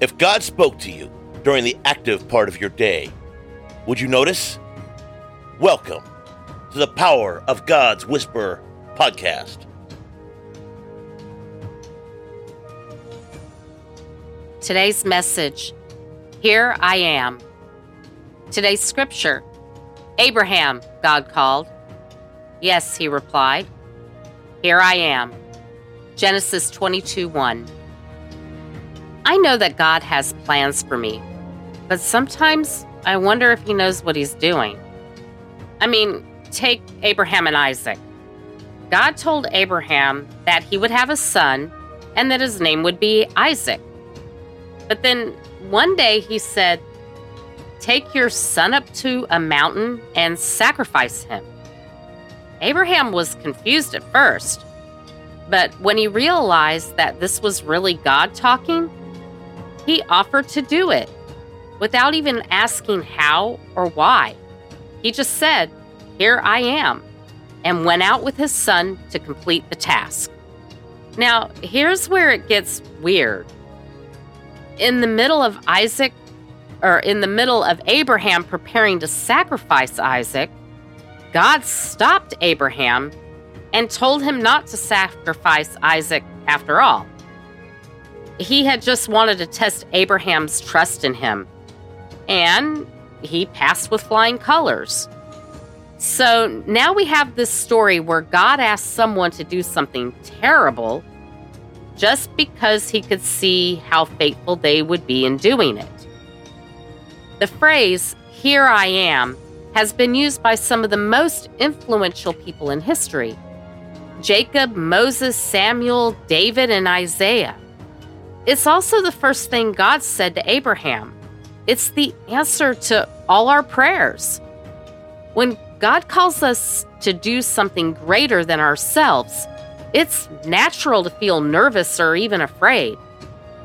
If God spoke to you during the active part of your day, would you notice? Welcome to the Power of God's Whisper podcast. Today's message Here I am. Today's scripture Abraham, God called. Yes, he replied. Here I am. Genesis 22 1. I know that God has plans for me, but sometimes I wonder if he knows what he's doing. I mean, take Abraham and Isaac. God told Abraham that he would have a son and that his name would be Isaac. But then one day he said, Take your son up to a mountain and sacrifice him. Abraham was confused at first, but when he realized that this was really God talking, he offered to do it without even asking how or why. He just said, Here I am, and went out with his son to complete the task. Now, here's where it gets weird. In the middle of Isaac, or in the middle of Abraham preparing to sacrifice Isaac, God stopped Abraham and told him not to sacrifice Isaac after all. He had just wanted to test Abraham's trust in him, and he passed with flying colors. So now we have this story where God asked someone to do something terrible just because he could see how faithful they would be in doing it. The phrase, here I am, has been used by some of the most influential people in history Jacob, Moses, Samuel, David, and Isaiah. It's also the first thing God said to Abraham. It's the answer to all our prayers. When God calls us to do something greater than ourselves, it's natural to feel nervous or even afraid.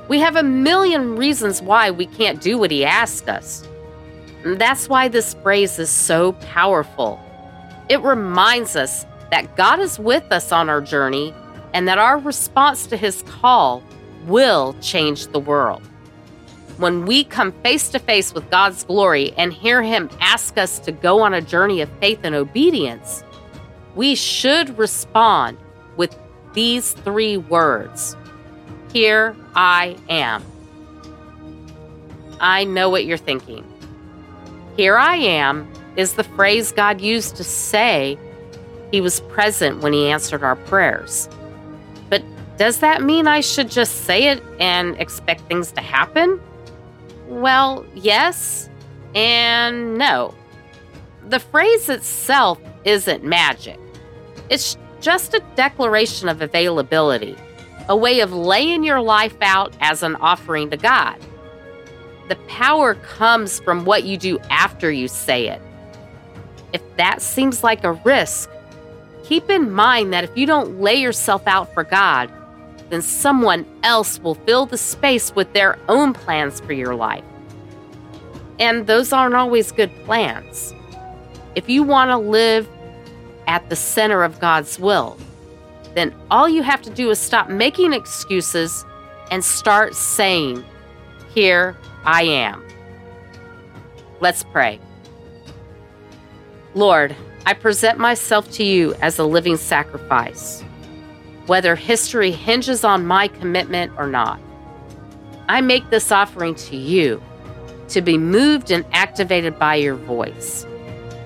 We have a million reasons why we can't do what He asks us. And that's why this phrase is so powerful. It reminds us that God is with us on our journey and that our response to His call will change the world. When we come face to face with God's glory and hear Him ask us to go on a journey of faith and obedience, we should respond with these three words Here I am. I know what you're thinking. Here I am is the phrase God used to say He was present when He answered our prayers. Does that mean I should just say it and expect things to happen? Well, yes and no. The phrase itself isn't magic. It's just a declaration of availability, a way of laying your life out as an offering to God. The power comes from what you do after you say it. If that seems like a risk, keep in mind that if you don't lay yourself out for God, then someone else will fill the space with their own plans for your life. And those aren't always good plans. If you want to live at the center of God's will, then all you have to do is stop making excuses and start saying, Here I am. Let's pray. Lord, I present myself to you as a living sacrifice, whether history hinges on my commitment or not. I make this offering to you to be moved and activated by your voice.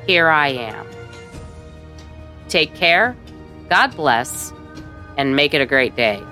Here I am. Take care, God bless, and make it a great day.